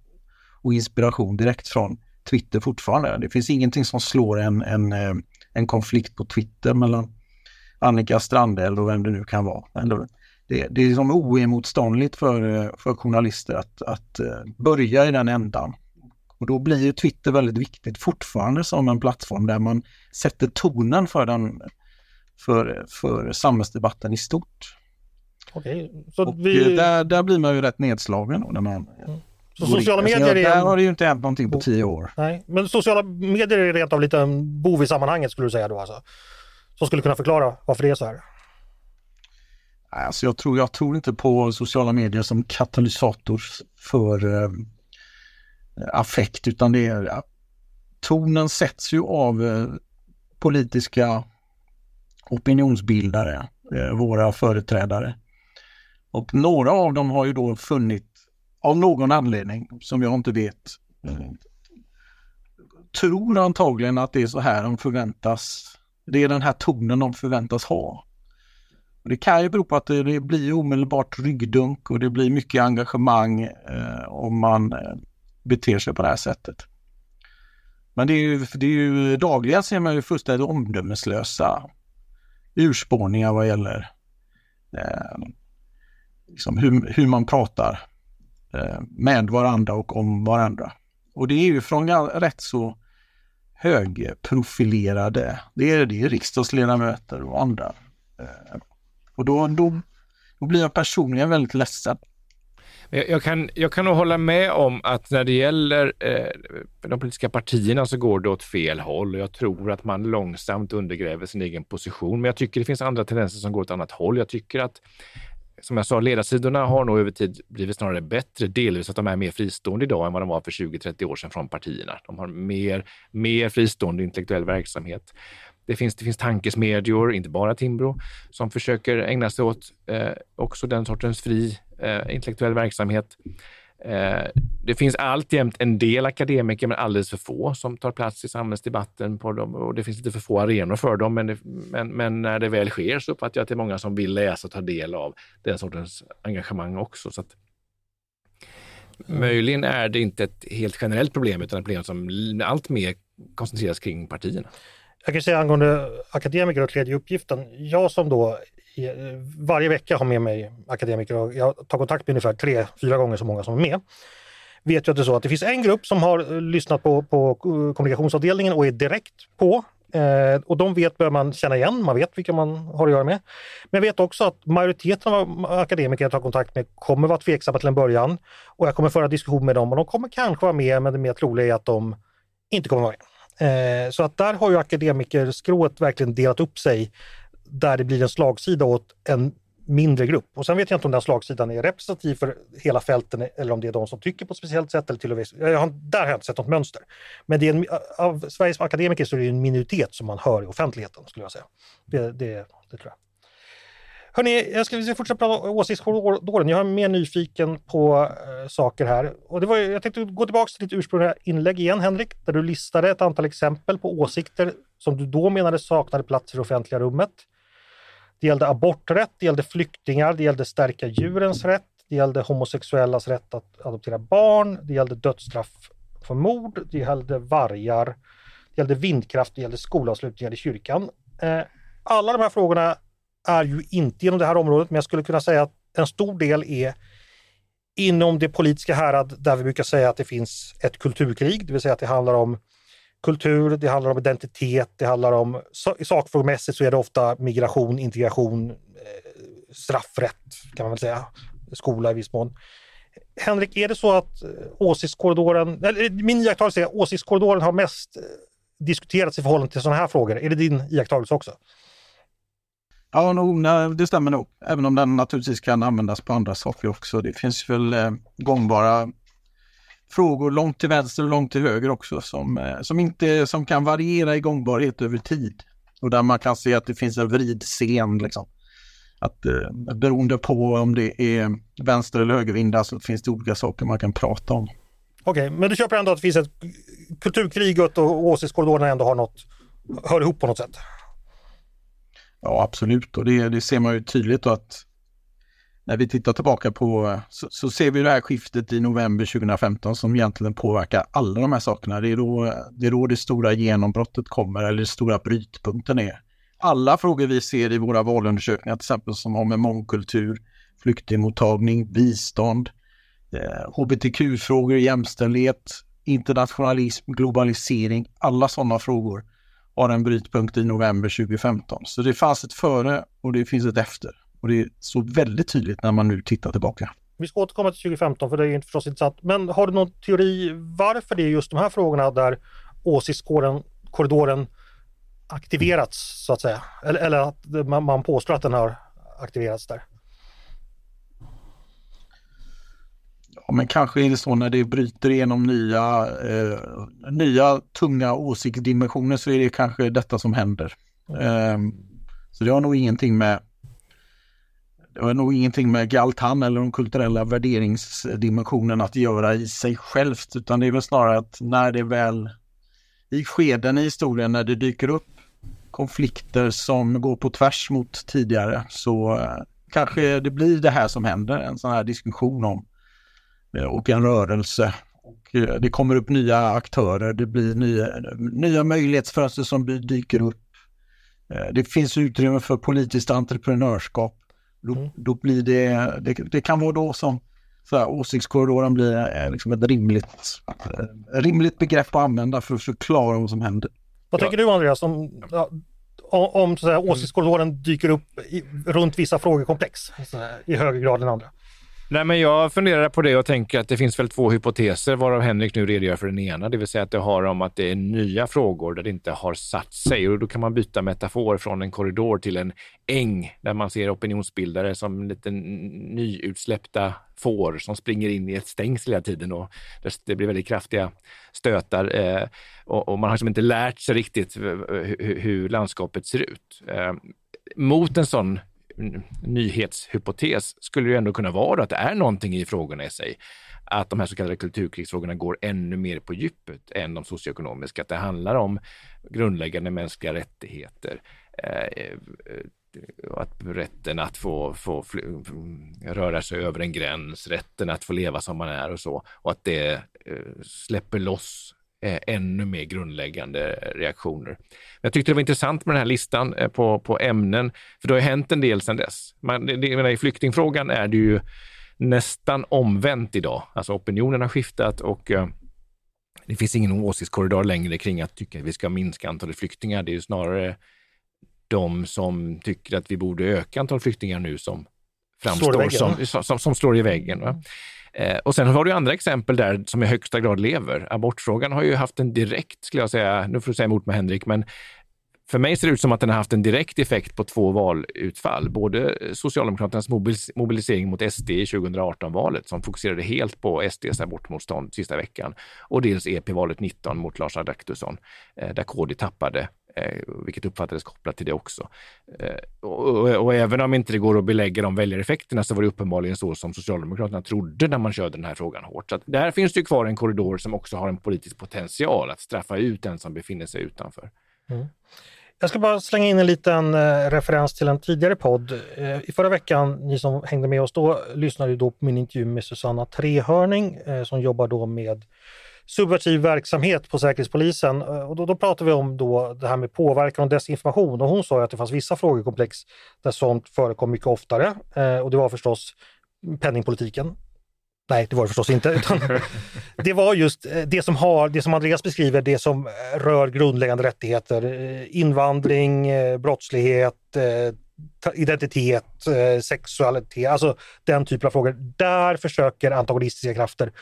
och, inspiration direkt från Twitter fortfarande. Det finns ingenting som slår en, en, eh, en konflikt på Twitter mellan Annika Strandell och vem det nu kan vara. Det, det är liksom oemotståndligt för, eh, för journalister att, att börja i den ändan. Och då blir Twitter väldigt viktigt fortfarande som en plattform där man sätter tonen för den för, för samhällsdebatten i stort. Okej, så och vi... Eh, där, där blir man ju rätt nedslagen när man mm. Så sociala medier är... Där har det ju inte hänt någonting på tio år. Nej, men sociala medier är rent av lite en bov i sammanhanget skulle du säga då alltså? Som skulle kunna förklara varför det är så här? Alltså jag, tror, jag tror inte på sociala medier som katalysator för äh, affekt utan det är tonen sätts ju av äh, politiska opinionsbildare, eh, våra företrädare. Och några av dem har ju då funnit, av någon anledning som jag inte vet, mm. tror antagligen att det är så här de förväntas, det är den här tonen de förväntas ha. Det kan ju bero på att det, det blir omedelbart ryggdunk och det blir mycket engagemang eh, om man eh, beter sig på det här sättet. Men det är ju, det är ju dagligen ser man ju fullständigt omdömeslösa urspårningar vad gäller eh, liksom hur, hur, man pratar eh, med varandra och om varandra. Och det är ju från rätt så högprofilerade, det är, det är riksdagsledamöter och andra. Eh, och då, då, då blir jag personligen väldigt ledsen. Jag kan, jag kan nog hålla med om att när det gäller eh, de politiska partierna så går det åt fel håll och jag tror att man långsamt undergräver sin egen position. Men jag tycker det finns andra tendenser som går åt annat håll. Jag tycker att som jag sa, ledarsidorna har nog över tid blivit snarare bättre, delvis att de är mer fristående idag än vad de var för 20-30 år sedan från partierna. De har mer, mer fristående intellektuell verksamhet. Det finns, det finns tankesmedjor, inte bara Timbro, som försöker ägna sig åt eh, också den sortens fri eh, intellektuell verksamhet. Eh, det finns alltjämt en del akademiker, men alldeles för få, som tar plats i samhällsdebatten på dem och det finns lite för få arenor för dem. Men, det, men, men, när det väl sker så uppfattar jag att det är många som vill läsa och ta del av den sortens engagemang också. Så att, mm. Möjligen är det inte ett helt generellt problem utan ett problem som allt mer koncentreras kring partierna. Jag kan säga angående akademiker och tredje uppgiften. Jag som då Eh, varje vecka har med mig akademiker och jag tar kontakt med ungefär tre, fyra gånger så många som är med. Vet ju att det är så att det finns en grupp som har eh, lyssnat på, på eh, kommunikationsavdelningen och är direkt på. Eh, och de vet, bör man känna igen, man vet vilka man har att göra med. Men jag vet också att majoriteten av akademiker jag tar kontakt med kommer vara tveksamma till en början. Och jag kommer föra diskussion med dem och de kommer kanske vara med men det mer troliga är att de inte kommer vara med. Eh, så att där har ju akademikerskrået verkligen delat upp sig där det blir en slagsida åt en mindre grupp. Och sen vet jag inte om den slagsidan är representativ för hela fälten eller om det är de som tycker på ett speciellt sätt. Eller till och med, jag har, där har jag inte sett något mönster. Men det är en, av Sveriges akademiker så är det en minoritet som man hör i offentligheten, skulle jag säga. Det, det, det tror jag. Hörni, jag ska fortsätta prata åsiktskorridoren. Jag är mer nyfiken på äh, saker här. Och det var, jag tänkte gå tillbaka till ditt ursprungliga inlägg igen, Henrik, där du listade ett antal exempel på åsikter som du då menade saknade plats i det offentliga rummet. Det gällde aborträtt, det gällde flyktingar, det gällde stärka djurens rätt, det gällde homosexuellas rätt att adoptera barn, det gällde dödsstraff för mord, det gällde vargar, det gällde vindkraft, det gällde skolavslutningar i kyrkan. Eh, alla de här frågorna är ju inte inom det här området, men jag skulle kunna säga att en stor del är inom det politiska härad där vi brukar säga att det finns ett kulturkrig, det vill säga att det handlar om kultur, det handlar om identitet, det handlar om sakfrågemässigt så är det ofta migration, integration, eh, straffrätt kan man väl säga, skola i viss mån. Henrik, är det så att eh, åsiktskorridoren, eller eh, min iakttagelse är att åsiktskorridoren har mest diskuterats i förhållande till sådana här frågor. Är det din iakttagelse också? Ja, nog, det stämmer nog. Även om den naturligtvis kan användas på andra saker också. Det finns väl eh, gångbara frågor långt till vänster och långt till höger också som, eh, som, inte, som kan variera i gångbarhet över tid. Och där man kan se att det finns en vridscen. Liksom. Att, eh, beroende på om det är vänster eller högervindar så finns det olika saker man kan prata om. Okej, okay, men du köper ändå att det finns ett kulturkriget och åsiktskorridorerna ändå har något, hör ihop på något sätt? Ja, absolut. Och det, det ser man ju tydligt att när vi tittar tillbaka på så, så, ser vi det här skiftet i november 2015 som egentligen påverkar alla de här sakerna. Det är då det, är då det stora genombrottet kommer eller den stora brytpunkten är. Alla frågor vi ser i våra valundersökningar till exempel som har med mångkultur, flyktingmottagning, bistånd, eh, hbtq-frågor, jämställdhet, internationalism, globalisering, alla sådana frågor har en brytpunkt i november 2015. Så det fanns ett före och det finns ett efter. Och det är så väldigt tydligt när man nu tittar tillbaka. Vi ska återkomma till 2015 för det är inte förstås intressant. Men har du någon teori varför det är just de här frågorna där åsiktskorridoren aktiverats så att säga? Eller, eller att man, man påstår att den har aktiverats där? Ja, men kanske är det så när det bryter igenom nya, eh, nya tunga åsiktsdimensioner så är det kanske detta som händer. Eh, så det har nog ingenting med det har nog ingenting med Galtan eller de kulturella värderingsdimensionen att göra i sig självt, utan det är väl snarare att när det väl i skeden i historien när det dyker upp konflikter som går på tvärs mot tidigare så eh, kanske det blir det här som händer, en sån här diskussion om eh, och en rörelse. Och eh, det kommer upp nya aktörer, det blir nya, nya möjlighetsfönster som dyker upp. Det finns utrymme för politiskt entreprenörskap. Då, mm. då blir det, det, det, kan vara då som så här, åsiktskorridoren blir eh, liksom ett rimligt, eh, rimligt begrepp att använda för att förklara vad som händer. Vad tänker du Andreas om, om så här, åsiktskorridoren dyker upp i, runt vissa frågekomplex i högre grad än andra? Nej, men jag funderar på det och tänker att det finns väl två hypoteser varav Henrik nu redogör för den ena, det vill säga att det har om att det är nya frågor där det inte har satt sig och då kan man byta metafor från en korridor till en äng där man ser opinionsbildare som lite nyutsläppta får som springer in i ett stängsel hela tiden och det blir väldigt kraftiga stötar eh, och, man har liksom inte lärt sig riktigt eh, hur landskapet ser ut. Eh, mot en sån nyhetshypotes skulle det ändå kunna vara att det är någonting i frågorna i sig. Att de här så kallade kulturkrigsfrågorna går ännu mer på djupet än de socioekonomiska. Att det handlar om grundläggande mänskliga rättigheter. Eh, eh att rätten att få, få röra sig över en gräns, rätten att få leva som man är och så. Och att det eh, släpper loss eh, ännu mer grundläggande reaktioner. Jag tyckte det var intressant med den här listan eh, på, på ämnen, för det har hänt en del sedan dess. Man, det, det, I flyktingfrågan är det ju nästan omvänt idag. Alltså opinionen har skiftat och eh, det finns ingen åsiktskorridor längre kring att tycka att vi ska minska antalet flyktingar. Det är ju snarare de som tycker att vi borde öka antalet flyktingar nu som framstår som, som, som, som slår i väggen. Va? Eh, och sen har du andra exempel där som i högsta grad lever. Abortfrågan har ju haft en direkt, skulle jag säga, nu får du säga emot mig Henrik, men För mig ser det ut som att den har haft en direkt effekt på två valutfall. Både Socialdemokraternas mobilisering mot SD i 2018-valet som fokuserade helt på SDs abortmotstånd sista veckan och dels EP-valet 19 mot Lars Adaktusson eh, där KD tappade Eh, vilket uppfattades kopplat till det också. Eh, och, och, och, även om inte det går att belägga de väljareffekterna så var det uppenbarligen så som Socialdemokraterna trodde när man körde den här frågan hårt. Så där finns det kvar en korridor som också har en politisk potential att straffa ut den som befinner sig utanför. Mm. Jag ska bara slänga in en liten eh, referens till en tidigare podd. Eh, I förra veckan, ni som hängde med oss då, lyssnade då på min intervju med Susanna Trehörning eh, som jobbar då med subversiv verksamhet på Säkerhetspolisen. Och då, då pratade vi om då det här med påverkan och desinformation och hon sa att det fanns vissa frågekomplex där sånt förekom mycket oftare. Och det var förstås penningpolitiken Nej, det var det förstås inte. Utan [laughs] det var just eh, det som, har, det som Andreas beskriver, det som eh, rör grundläggande rättigheter. Eh, invandring, brottslighet, identitet, sexualitet, alltså den typen av frågor. Där försöker antagonistiska krafter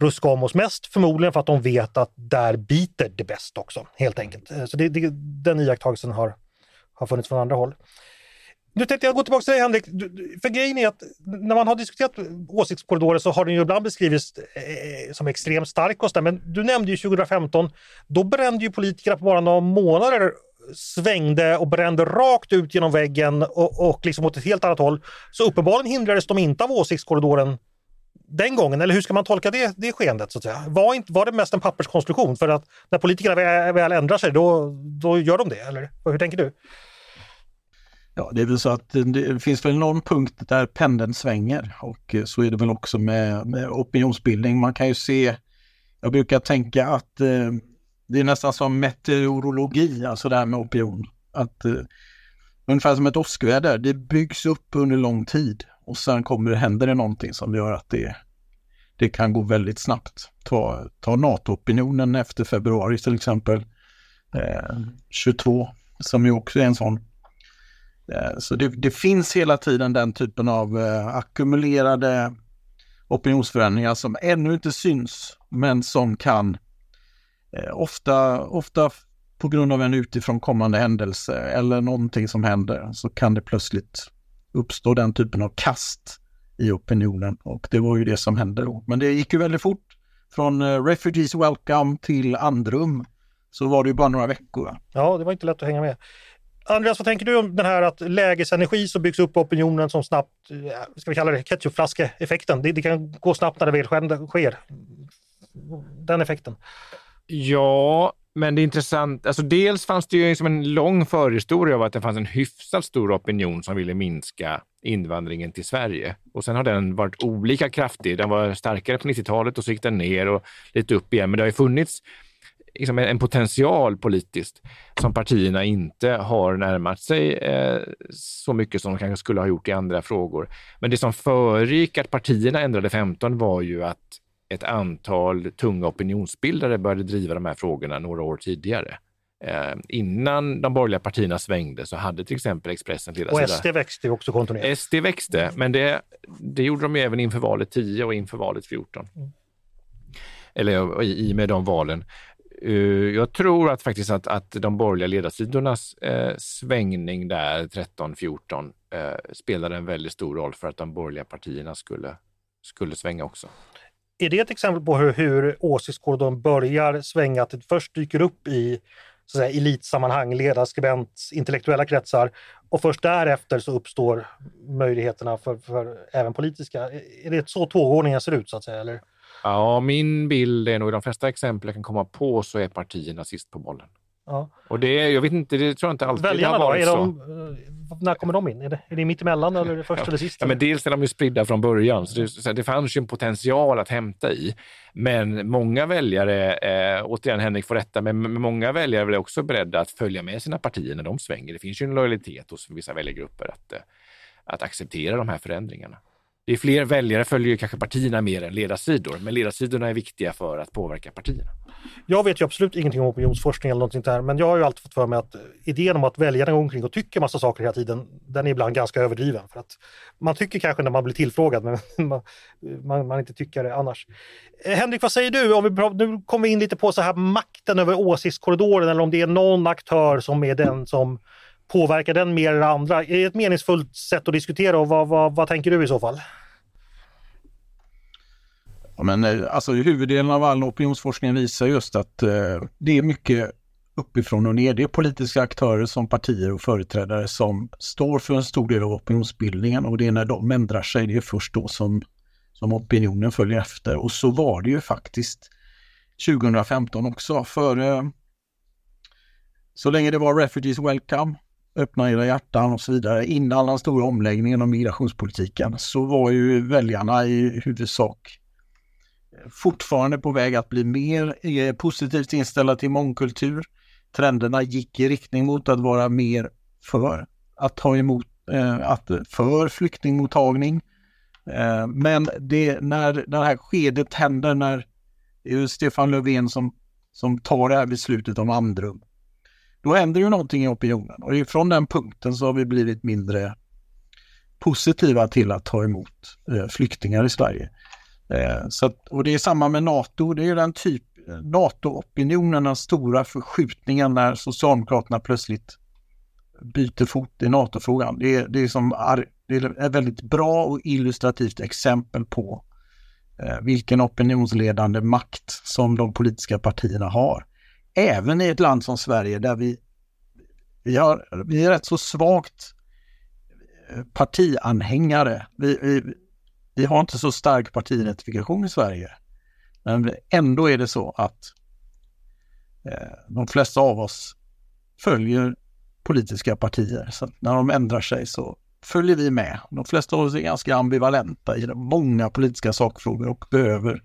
ruska om oss mest, förmodligen för att de vet att där biter det bäst också, helt enkelt. Så det, det, den iakttagelsen har, har funnits från andra håll. Nu tänkte jag gå tillbaka till dig Henrik. För grejen är att när man har diskuterat åsiktskorridorer så har den ju ibland beskrivits eh, som extremt stark och så Men du nämnde ju 2015, då brände ju politikerna på bara några månader svängde och brände rakt ut genom väggen och, och liksom åt ett helt annat håll. Så uppenbarligen hindrades de inte av åsiktskorridoren den gången, eller hur ska man tolka det, det skeendet? Så att säga? Var, inte, var det mest en papperskonstruktion? För att när politikerna väl, väl ändrar sig, då, då gör de det, eller hur tänker du? Ja, det är väl så att det finns väl någon punkt där pendeln svänger och eh, så är det väl också med, med opinionsbildning. Man kan ju se, jag brukar tänka att eh, det är nästan som meteorologi, alltså det här med opinion. Att eh, ungefär som ett åskväder, det byggs upp under lång tid och sen kommer det, händer det någonting som gör att det, det kan gå väldigt snabbt. Ta, ta NATO-opinionen efter februari till exempel, eh, 22, som ju också är en sån. Eh, så det, det, finns hela tiden den typen av uh, ackumulerade opinionsförändringar som ännu inte syns men som kan uh, ofta, ofta på grund av en utifrån kommande händelse eller någonting som händer så kan det plötsligt uppstå den typen av kast i opinionen och det var ju det som hände då. Men det gick ju väldigt fort. Från uh, Refugees Welcome till Andrum så var det ju bara några veckor. Ja, det var inte lätt att hänga med. Andreas, vad tänker du om den här att lägesenergi så byggs upp opinionen som snabbt, eh, ska vi kalla det ketchupflaskeeffekten? Det, det kan gå snabbt när det väl sker. Den effekten. Ja, men det är intressant. Alltså dels fanns det ju liksom en lång förhistoria av att det fanns en hyfsat stor opinion som ville minska invandringen till Sverige. Och sen har den varit olika kraftig. Den var starkare på 90-talet och så gick den ner och lite upp igen. Men det har ju funnits liksom en potential politiskt som partierna inte har närmat sig eh, så mycket som de kanske skulle ha gjort i andra frågor. Men det som föregick att partierna ändrade 15 var ju att ett antal tunga opinionsbildare började driva de här frågorna några år tidigare. Eh, innan de borgerliga partierna svängde så hade till exempel Expressen flera Och SD växte också kontinuerligt. SD växte, men det, det gjorde de även inför valet 10 och inför valet 14. Mm. Eller i, i med de valen. Eh, jag tror att faktiskt att, att de borgerliga ledarsidornas eh, svängning där 13-14 eh, spelade en väldigt stor roll för att de borgerliga partierna skulle, skulle svänga också. Är det ett exempel på hur, hur åsiktskorridoren börjar svänga? Att det först dyker upp i så att säga, elitsammanhang, ledarskribent, intellektuella kretsar och först därefter så uppstår möjligheterna för, för även politiska. Är det så tågordningen ser ut så att säga? Eller? Ja, min bild är nog i de flesta exempel jag kan komma på så är partierna sist på bollen. Ja. Och det, jag vet inte, det tror jag inte alltid Väljarna har varit då? Är de, eh, när kommer de in? Är det, är det mitt emellan eller är det först ja. eller sist? Ja, men dels är de ju spridda från början, så det, så det fanns ju en potential att hämta i. Men många väljare, eh, återigen Henrik får rätta, men många väljare är också beredda att följa med sina partier när de svänger. Det finns ju en lojalitet hos vissa väljargrupper att, eh, att acceptera de här förändringarna det är fler väljare följer kanske partierna mer än ledarsidor, men ledarsidorna är viktiga för att påverka partierna. Jag vet ju absolut ingenting om opinionsforskning eller någonting sånt där, men jag har ju alltid fått för mig att idén om att väljarna går omkring och tycker massa saker hela tiden, den är ibland ganska överdriven. För att man tycker kanske när man blir tillfrågad, men [laughs] man, man, man inte tycker det annars. Eh, Henrik, vad säger du? Om vi, nu kommer vi in lite på så här makten över åsiktskorridoren eller om det är någon aktör som är den som påverkar den mer än andra. Är det ett meningsfullt sätt att diskutera och vad, vad, vad tänker du i så fall? Ja, men, eh, alltså, huvuddelen av all opinionsforskning visar just att eh, det är mycket uppifrån och ner. Det är politiska aktörer som partier och företrädare som står för en stor del av opinionsbildningen och det är när de ändrar sig, det är först då som, som opinionen följer efter. Och så var det ju faktiskt 2015 också. För eh, så länge det var Refugees Welcome, öppna era hjärtan och så vidare, innan den stora omläggningen av migrationspolitiken så var ju väljarna i huvudsak fortfarande på väg att bli mer eh, positivt inställda till mångkultur. Trenderna gick i riktning mot att vara mer för att ta emot, eh, att för flyktingmottagning. Eh, men det, när det här skedet händer, när det är Stefan Löfven som, som tar det här beslutet om andrum, då händer ju någonting i opinionen och från den punkten så har vi blivit mindre positiva till att ta emot flyktingar i Sverige. Eh, så att, och det är samma med NATO, det är den typ, NATO-opinionen, den stora förskjutningen när Socialdemokraterna plötsligt byter fot i NATO-frågan. Det är, det, är som, det är ett väldigt bra och illustrativt exempel på eh, vilken opinionsledande makt som de politiska partierna har. Även i ett land som Sverige där vi, vi, har, vi är rätt så svagt eh, partianhängare. Vi, vi, vi har inte så stark partiidentifikation i Sverige. Men ändå är det så att eh, de flesta av oss följer politiska partier. Så när de ändrar sig så följer vi med. De flesta av oss är ganska ambivalenta i många politiska sakfrågor och behöver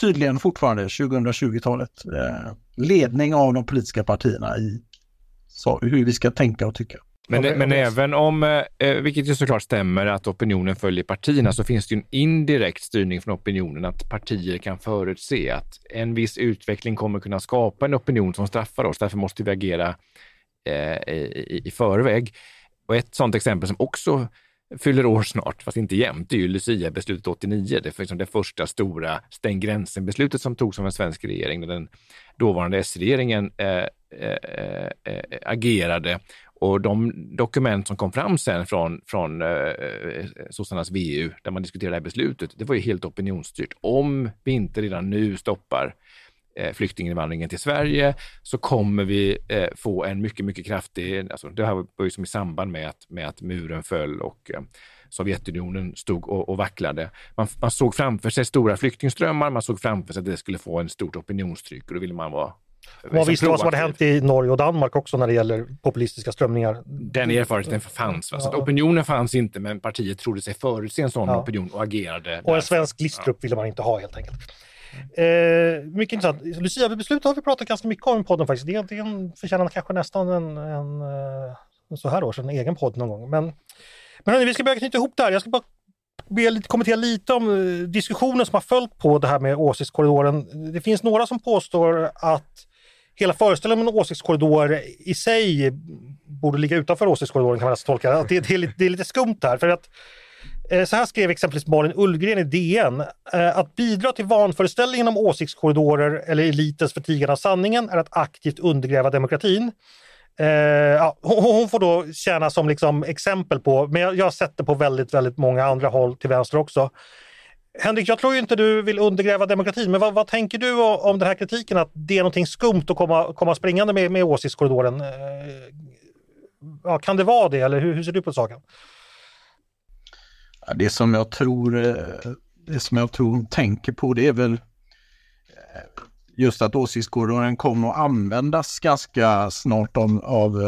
tydligen fortfarande 2020-talet eh, ledning av de politiska partierna i så, hur vi ska tänka och tycka. Men, men, men även om, eh, eh, vilket ju såklart stämmer, att opinionen följer partierna så finns det en indirekt styrning från opinionen att partier kan förutse att en viss utveckling kommer kunna skapa en opinion som straffar oss. Därför måste vi agera eh, i, i förväg. Och ett sådant exempel som också fyller år snart, fast inte jämt, det är ju Lucia-beslutet 89. Det är liksom det första stora stäng gränsen-beslutet som togs av en svensk regering. När den dåvarande S-regeringen eh, eh, eh, agerade och de dokument som kom fram sen från, från eh, eh sossarnas VU, där man diskuterade det här beslutet, det var ju helt opinionsstyrt. Om vi inte redan nu stoppar eh, flyktinginvandringen till Sverige så kommer vi eh, få en mycket, mycket kraftig, alltså det här var ju som i samband med att, med att muren föll och eh, Sovjetunionen stod och, och vacklade. Man, man, såg framför sig stora flyktingströmmar, man såg framför sig att det skulle få en stort opinionstryck och då ville man vara man visste vad som hade hänt i Norge och Danmark också när det gäller populistiska strömningar. Den erfarenheten fanns. Va? Så opinionen fanns inte, men partiet trodde sig förutse en sån ja. opinion och agerade. Och en svensk listtrupp ja. ville man inte ha helt enkelt. Eh, mycket intressant. Lucia-beslut har vi pratat ganska mycket om i podden faktiskt. Det, det förtjänar kanske nästan en, en, en eh, så här års, en egen podd någon gång. Men, men hörni, vi ska börja knyta ihop det här. Jag ska bara be lite, kommentera lite om eh, diskussionen som har följt på det här med åsiktskorridoren. Det finns några som påstår att hela föreställningen om en åsiktskorridor i sig borde ligga utanför åsiktskorridoren kan man nästan tolka det. Det, är, lite, det är lite skumt här. För att, eh, så här skrev exempelvis Malin Ullgren i DN. Eh, att bidra till vanföreställningen om åsiktskorridorer eller elitens förtigande av sanningen är att aktivt undergräva demokratin. Eh, ja, hon får då tjäna som liksom exempel på, men jag, jag har sett det på väldigt, väldigt många andra håll till vänster också. Henrik, jag tror inte du vill undergräva demokratin, men vad, vad, tänker du om den här kritiken att det är någonting skumt att komma, komma springande med, med åsiktskorridoren? Eh, ja, kan det vara det eller hur, hur ser du på saken? Det som jag tror, eh, det som jag tror hon tänker på det är väl eh, just att åsiktskorridoren kommer att användas ganska snart av, av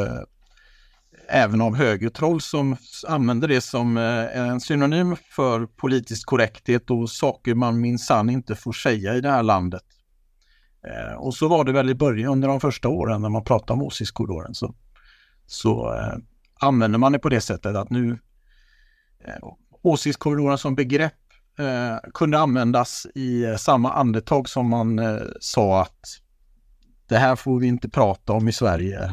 även av högertroll som använder det som eh, en synonym för politisk korrekthet och saker man minsann inte får säga i det här landet. Eh, och så var det väl i början under de första åren när man pratade om åsiktskorridoren så, så eh, använder man det på det sättet att nu eh, åsiktskorridoren som begrepp eh, kunde användas i samma andetag som man eh, sa att det här får vi inte prata om i Sverige.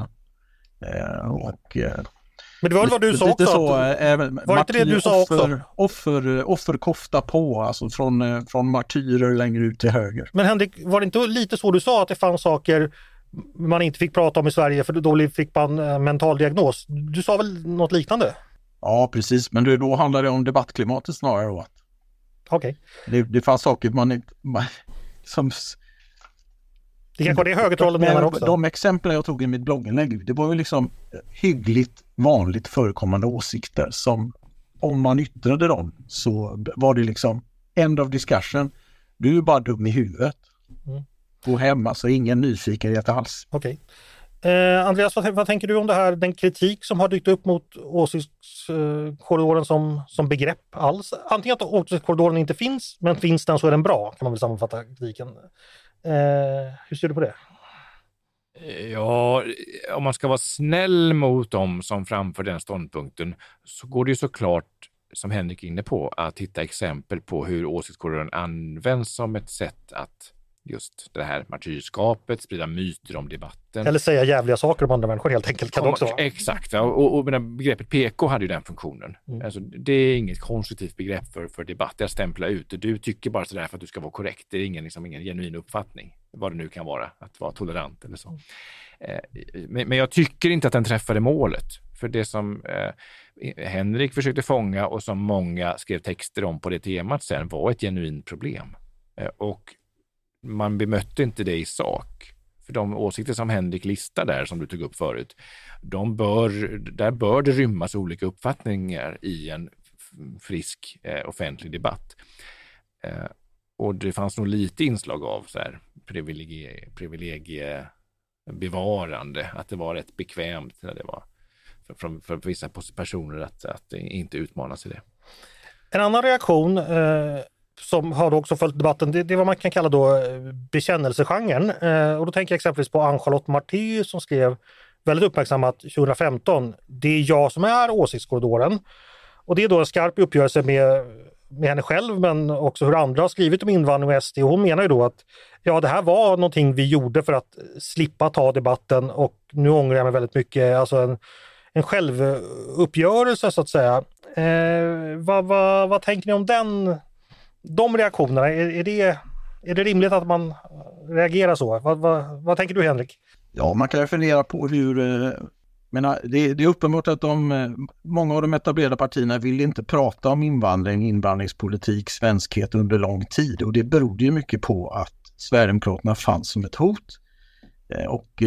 Eh, och, eh, Men det var väl vad du sa också? Så, att, eh, var det inte det du sa också? offer, offer, offerkofta på, alltså från, eh, från martyrer längre ut till höger. men Henrik, var det inte lite så du sa att det fanns saker man inte fick prata om i Sverige för då fick man mental diagnos? Du sa väl något liknande? Ja, precis, men då handlar det om debattklimatet snarare. Okej. Det, det fanns saker man inte... Man, som, Det kanske det högertrollen menar också? De exempel jag tog i mitt blogginlägg, det var ju liksom hyggligt vanligt förekommande åsikter som om man yttrade dem så var det liksom end of discussion. Du är bara dum i huvudet. Mm. Gå hem, alltså ingen nyfikenhet alls. Okej. Eh, Andreas, vad, vad tänker du om det här, den kritik som har dykt upp mot åsiktskorridoren som, som begrepp alls? Antingen att åsiktskorridoren inte finns, men finns den så är den bra, kan man väl sammanfatta kritiken. Eh, hur ser du på det? Eh, ja, om man ska vara snäll mot dem som framför den ståndpunkten så går det ju såklart, som Henrik är inne på, att hitta exempel på hur åsiktskorridoren används som ett sätt att just det här martyrskapet, sprida myter om debatten. Eller säga jävliga saker om andra människor helt enkelt. Kan det också vara. Exakt, ja, och, och menar, begreppet PK hade ju den funktionen. Mm. Alltså, det är inget konstruktivt begrepp för, för debatt, det är att stämpla ut. Du tycker bara sådär för att du ska vara korrekt. Det är ingen, liksom, ingen genuin uppfattning, vad det nu kan vara, att vara tolerant eller så. Eh, men, men jag tycker inte att den träffade målet. För det som eh, Henrik försökte fånga och som många skrev texter om på det temat sen var ett genuint problem. Eh, och man bemötte inte det i sak. För de åsikter som Henrik listar där, som du tog upp förut, de bör, där bör det rymmas olika uppfattningar i en frisk eh, offentlig debatt. Eh, och det fanns nog lite inslag av så här privilegie, privilegiebevarande, att det var rätt bekvämt när det var för, för, för vissa personer att, att inte utmanas i det. En annan reaktion eh, som har också följt debatten, det, det är vad man kan kalla då eh, bekännelsegenren. Eh, och då tänker jag exempelvis på Ann-Charlotte Marty som skrev väldigt uppmärksammat 2015, det är jag som är åsiktskorridoren. Och det är då en skarp uppgörelse med, med henne själv men också hur andra har skrivit om invandring och SD. Och hon menar ju då att ja, det här var någonting vi gjorde för att slippa ta debatten och nu ångrar jag mig väldigt mycket. Alltså en, en självuppgörelse så att säga. Eh, vad, vad, vad tänker ni om den, de reaktionerna? Är, är, det, är det rimligt att man reagerar så? Vad, vad, vad tänker du Henrik? Ja, man kan ju fundera på hur... Eh, menar, ah, det, det är uppenbart att de, eh, många av de etablerade partierna vill inte prata om invandring, invandringspolitik, svenskhet under lång tid och det berodde ju mycket på att Sverigedemokraterna fanns som ett hot. Eh, och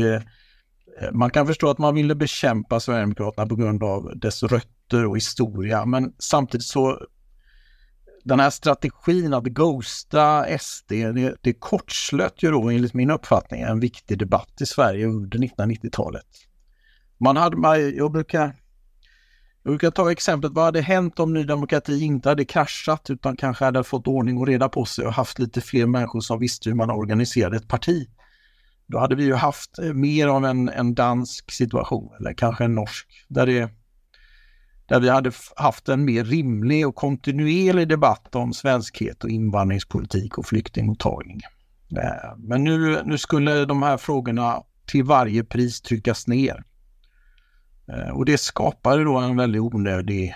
man kan förstå att man ville bekämpa Sverigedemokraterna på grund av dess rötter och historia, men samtidigt så den här strategin att ghosta SD, det, det kortslöt ju då enligt min uppfattning en viktig debatt i Sverige under 1990-talet. Man hade, man, jag brukar jag brukar ta exemplet, vad hade hänt om Ny Demokrati inte hade kraschat utan kanske hade fått ordning och reda på sig och haft lite fler människor som visste hur man organiserade ett parti. Då hade vi ju haft eh, mer av en, en dansk situation eller kanske en norsk där, det, där vi hade haft en mer rimlig och kontinuerlig debatt om svenskhet och invandringspolitik och flyktingmottagning. Eh, men nu, nu skulle de här frågorna till varje pris tryckas ner. Eh, och det skapade då en väldigt onödig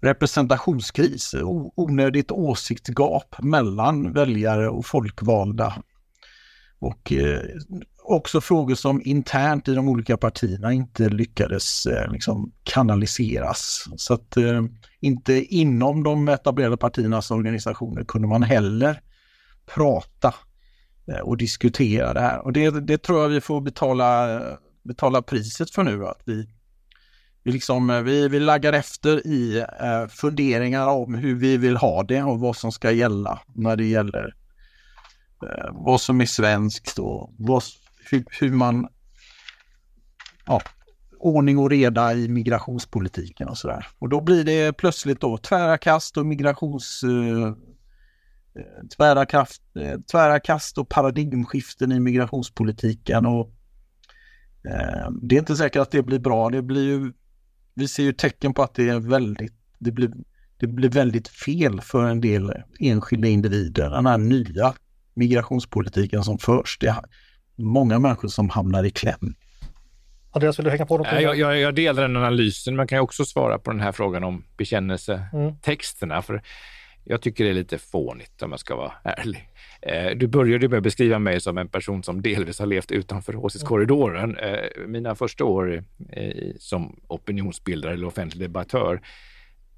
representationskris, onödigt åsiktsgap mellan väljare och folkvalda. Och eh, också frågor som internt i de olika partierna inte lyckades eh, liksom kanaliseras. Så att eh, inte inom de etablerade partiernas organisationer kunde man heller prata eh, och diskutera det här. Och det, det tror jag vi får betala, betala priset för nu, att vi vi, liksom, eh, vi, vi laggar efter i eh, funderingar om hur vi vill ha det och vad som ska gälla när det gäller eh, vad som är svenskt och vad, hur, hur man ja, ordning och reda i migrationspolitiken och sådär. Och då blir det plötsligt då tvära kast och migrations eh, tvära, kraft, eh, tvära kast och paradigmskiften i migrationspolitiken och eh, det är inte säkert att det blir bra. Det blir ju vi ser ju tecken på att det är väldigt, det blir det blir väldigt fel för en del enskilda individer. Den här nya migrationspolitiken som förs. Det många människor som hamnar i kläm. Andreas, vill du hänga på något? Jag, jag, jag delar den analysen, men kan jag också svara på den här frågan om bekännelsetexterna. Mm. För jag tycker det är lite fånigt om jag ska vara ärlig. Eh, du började med att beskriva mig som en person som delvis har levt utanför åsiktskorridoren. Eh, mina första år som opinionsbildare eller offentlig debattör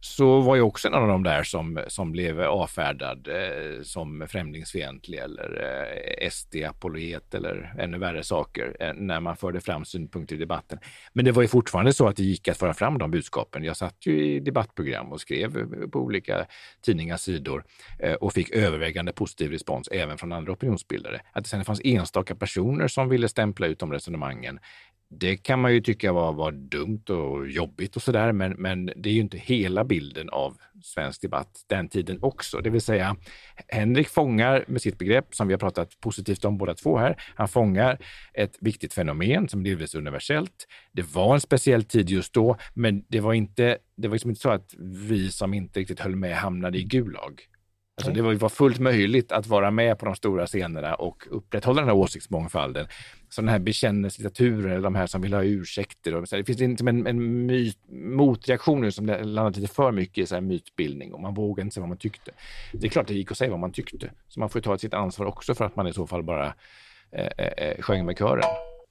så var jag också en av de där som, som blev avfärdad eh, som främlingsfientlig eller eh, SD-apologet eller ännu värre saker eh, när man förde fram synpunkter i debatten. Men det var ju fortfarande så att det gick att föra fram de budskapen. Jag satt ju i debattprogram och skrev eh, på olika tidningars sidor eh, och fick övervägande positiv respons även från andra opinionsbildare. Att det sen fanns enstaka personer som ville stämpla ut de resonemangen det kan man ju tycka var, var dumt och jobbigt och sådär, men, men det är ju inte hela bilden av svensk debatt den tiden också. Det vill säga, Henrik fångar med sitt begrepp, som vi har pratat positivt om båda två här, han fångar ett viktigt fenomen som delvis är universellt. Det var en speciell tid just då, men det var inte, det var liksom inte så att vi som inte riktigt höll med hamnade i Gulag. Alltså det var fullt möjligt att vara med på de stora scenerna och upprätthålla den här åsiktsmångfalden. Så den här bekännelselitteraturen, de här som vill ha ursäkter. Och så det finns liksom en, en myt, motreaktion nu som landat lite för mycket i så här mytbildning och man vågar inte säga vad man tyckte. Det är klart det gick att säga vad man tyckte, så man får ta sitt ansvar också för att man i så fall bara eh, eh, eh sjöng med kören.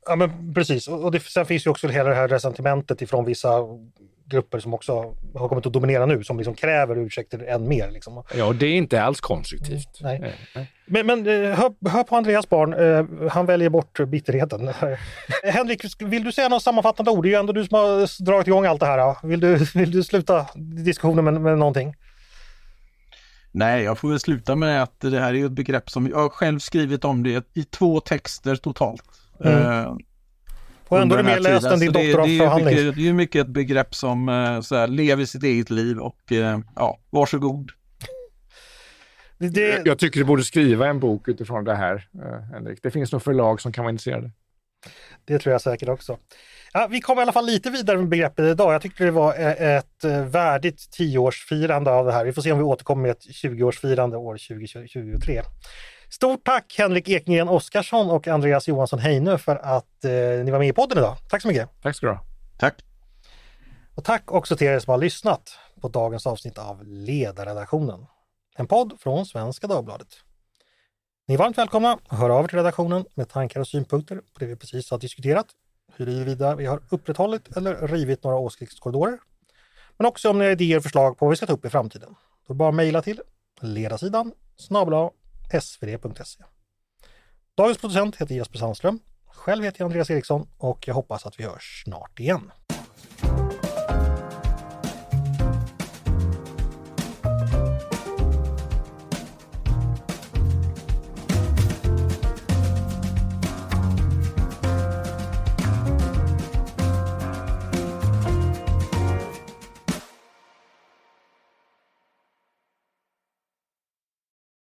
Ja men precis, och det, sen finns ju också hela det här resentimentet ifrån vissa grupper som också har kommit att dominera nu, som liksom kräver ursäkter än mer. Liksom. Ja, det är inte alls konstruktivt. Nej. Nej. Nej. Men, men eh, hör, hör, på Andreas barn, uh, han väljer bort bitterheten. [laughs] Henrik, vill du säga några sammanfattande ord? Det är ju ändå du som har dragit igång allt det här. Vill du, vill du sluta diskussionen med, med någonting? Nej, jag får väl sluta med att det här är ett begrepp som jag själv skrivit om det i två texter totalt. Mm. Och ändå är du mer läst än din doktoravhandling. Det, det är ju mycket ett begrepp som uh, så här, lever sitt eget liv och uh, ja, varsågod. Det... Jag tycker du borde skriva en bok utifrån det här, Henrik. Det finns nog förlag som kan vara intresserade. Det tror jag säkert också. Ja, vi kom i alla fall lite vidare med begreppet idag. Jag tyckte det var ett värdigt tioårsfirande av det här. Vi får se om vi återkommer med ett 20-årsfirande år 2023. Stort tack Henrik Ekengren Oskarsson och Andreas Johansson Heinö för att eh, ni var med i podden idag. Tack så mycket! Tack ska du ha! Tack! Och tack också till er som har lyssnat på dagens avsnitt av Ledarredaktionen. En podd från Svenska Dagbladet. Ni är varmt välkomna att höra av er till redaktionen med tankar och synpunkter på det vi precis har diskuterat, huruvida vi har upprätthållit eller rivit några åsiktskorridorer. Men också om ni har idéer och förslag på vad vi ska ta upp i framtiden. Då är det bara att mejla till ledarsidan snabel svd.se. Dagens producent heter Jesper Sandström. Själv heter jag Andreas Eriksson och jag hoppas att vi hörs snart igen.